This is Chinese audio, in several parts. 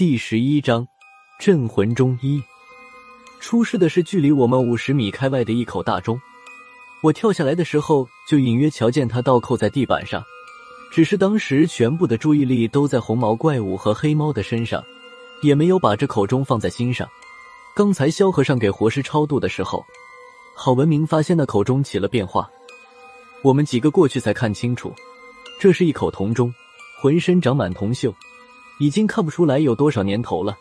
第十一章镇魂钟一。出事的是距离我们五十米开外的一口大钟。我跳下来的时候，就隐约瞧见它倒扣在地板上。只是当时全部的注意力都在红毛怪物和黑猫的身上，也没有把这口钟放在心上。刚才萧和尚给活尸超度的时候，郝文明发现那口钟起了变化。我们几个过去才看清楚，这是一口铜钟，浑身长满铜锈，已经看不出来有多少年头了。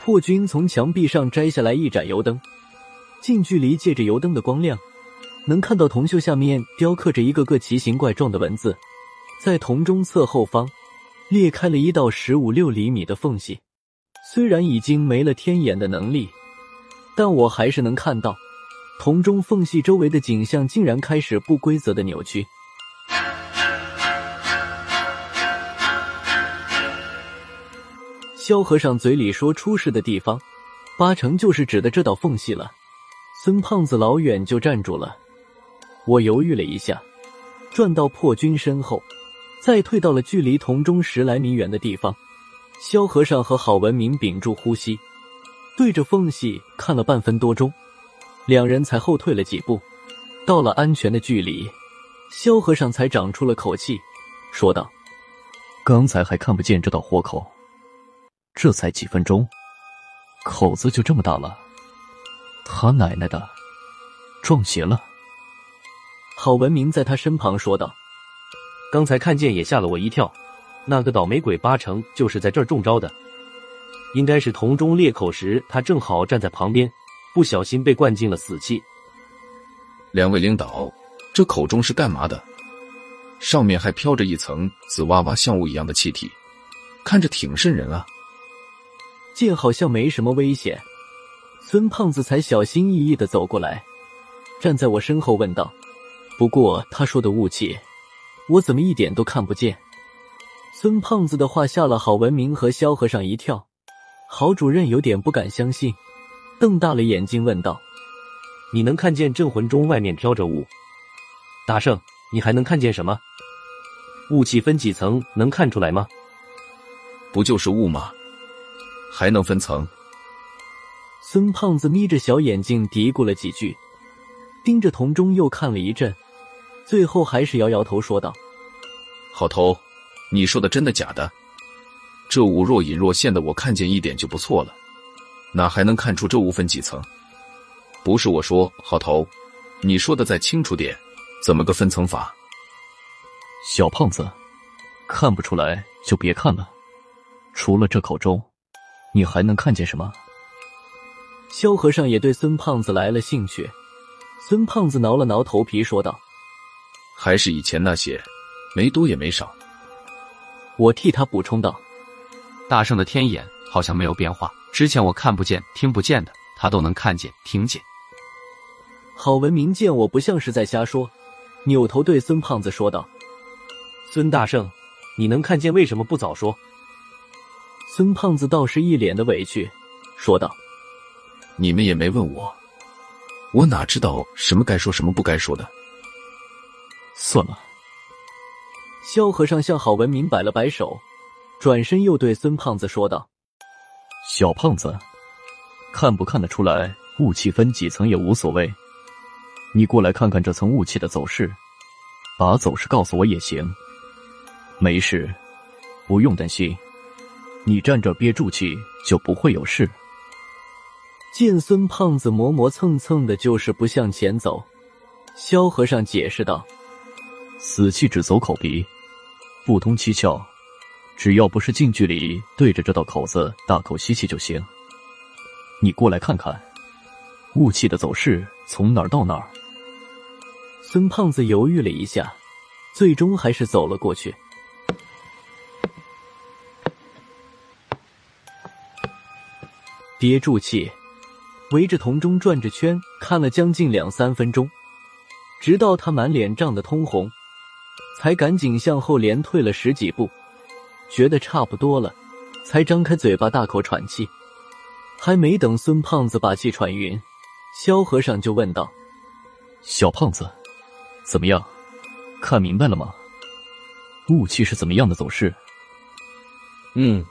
破军从墙壁上摘下来一盏油灯，近距离借着油灯的光亮，能看到铜锈下面雕刻着一个个奇形怪状的文字。在铜钟侧后方裂开了一道十五六厘米的缝隙，虽然已经没了天眼的能力，但我还是能看到铜钟缝隙周围的景象竟然开始不规则的扭曲。萧和尚嘴里说出事的地方，八成就是指的这道缝隙了。孙胖子老远就站住了，我犹豫了一下，转到破军身后。再退到了距离铜钟十来米远的地方，萧和尚和郝文明屏住呼吸，对着缝隙看了半分多钟，两人才后退了几步，到了安全的距离，萧和尚才长出了口气，说道：“刚才还看不见这道豁口，这才几分钟，口子就这么大了，他奶奶的，撞邪了！”郝文明在他身旁说道。刚才看见也吓了我一跳，那个倒霉鬼八成就是在这儿中招的，应该是铜钟裂口时他正好站在旁边，不小心被灌进了死气。两位领导，这口中是干嘛的？上面还飘着一层紫娃娃像雾一样的气体，看着挺瘆人啊。见好像没什么危险，孙胖子才小心翼翼的走过来，站在我身后问道：“不过他说的雾气。”我怎么一点都看不见？孙胖子的话吓了郝文明和萧和尚一跳，郝主任有点不敢相信，瞪大了眼睛问道：“你能看见镇魂钟外面飘着雾？大圣，你还能看见什么？雾气分几层，能看出来吗？不就是雾吗？还能分层？”孙胖子眯着小眼睛嘀咕了几句，盯着铜钟又看了一阵。最后还是摇摇头说道：“好头，你说的真的假的？这雾若隐若现的，我看见一点就不错了，哪还能看出这雾分几层？不是我说，好头，你说的再清楚点，怎么个分层法？”小胖子，看不出来就别看了。除了这口钟，你还能看见什么？萧和尚也对孙胖子来了兴趣。孙胖子挠了挠头皮说道。还是以前那些，没多也没少。我替他补充道：“大圣的天眼好像没有变化，之前我看不见、听不见的，他都能看见、听见。”郝文明见我不像是在瞎说，扭头对孙胖子说道：“孙大圣，你能看见，为什么不早说？”孙胖子倒是一脸的委屈，说道：“你们也没问我，我哪知道什么该说，什么不该说的。”算了。萧和尚向郝文明摆了摆手，转身又对孙胖子说道：“小胖子，看不看得出来雾气分几层也无所谓，你过来看看这层雾气的走势，把走势告诉我也行。没事，不用担心，你站着憋住气就不会有事。”见孙胖子磨磨蹭蹭的，就是不向前走，萧和尚解释道。死气只走口鼻，不通七窍，只要不是近距离对着这道口子大口吸气就行。你过来看看，雾气的走势从哪儿到哪儿？孙胖子犹豫了一下，最终还是走了过去。憋住气，围着铜钟转着圈看了将近两三分钟，直到他满脸涨得通红。才赶紧向后连退了十几步，觉得差不多了，才张开嘴巴大口喘气。还没等孙胖子把气喘匀，萧和尚就问道：“小胖子，怎么样？看明白了吗？雾气是怎么样的走势？”“嗯。”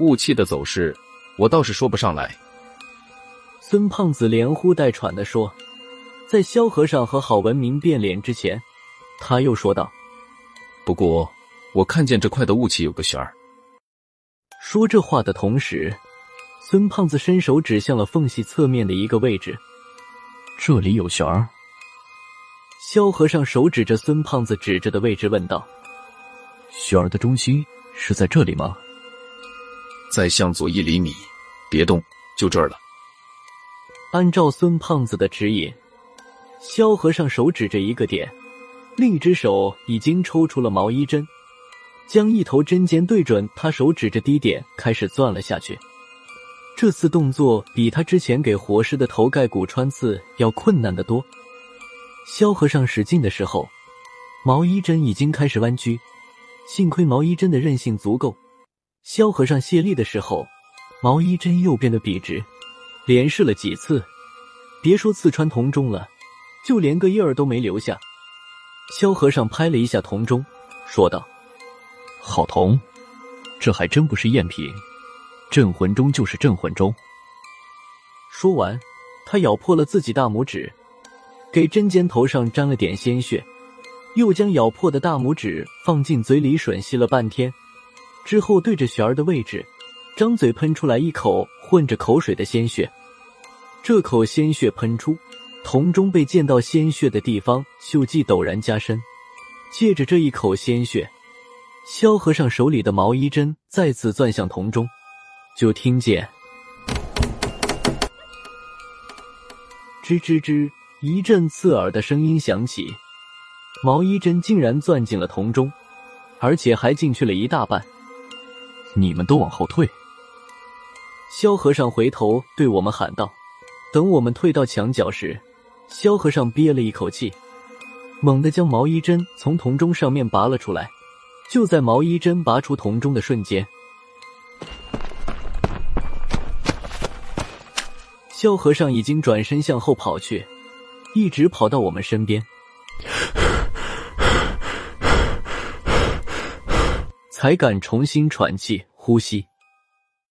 雾气的走势，我倒是说不上来。孙胖子连呼带喘的说：“在萧和尚和郝文明变脸之前，他又说道：‘不过我看见这块的雾气有个旋儿。’说这话的同时，孙胖子伸手指向了缝隙侧面的一个位置，这里有旋儿。萧和尚手指着孙胖子指着的位置问道：‘旋儿的中心是在这里吗？’再向左一厘米，别动，就这儿了。”按照孙胖子的指引，萧和尚手指着一个点，另一只手已经抽出了毛衣针，将一头针尖对准他手指着低点，开始钻了下去。这次动作比他之前给活尸的头盖骨穿刺要困难得多。萧和尚使劲的时候，毛衣针已经开始弯曲，幸亏毛衣针的韧性足够。萧和尚卸力的时候，毛衣针又变得笔直。连试了几次，别说刺穿铜钟了，就连个印儿都没留下。萧和尚拍了一下铜钟，说道：“好铜，这还真不是赝品。镇魂钟就是镇魂钟。”说完，他咬破了自己大拇指，给针尖头上沾了点鲜血，又将咬破的大拇指放进嘴里吮吸了半天，之后对着玄儿的位置，张嘴喷出来一口混着口水的鲜血。这口鲜血喷出，铜钟被溅到鲜血的地方，锈迹陡然加深。借着这一口鲜血，萧和尚手里的毛衣针再次钻向铜钟，就听见吱吱吱一阵刺耳的声音响起，毛衣针竟然钻进了铜钟，而且还进去了一大半。你们都往后退！萧和尚回头对我们喊道。等我们退到墙角时，萧和尚憋了一口气，猛地将毛衣针从铜钟上面拔了出来。就在毛衣针拔出铜钟的瞬间，萧和尚已经转身向后跑去，一直跑到我们身边，才敢重新喘气呼吸。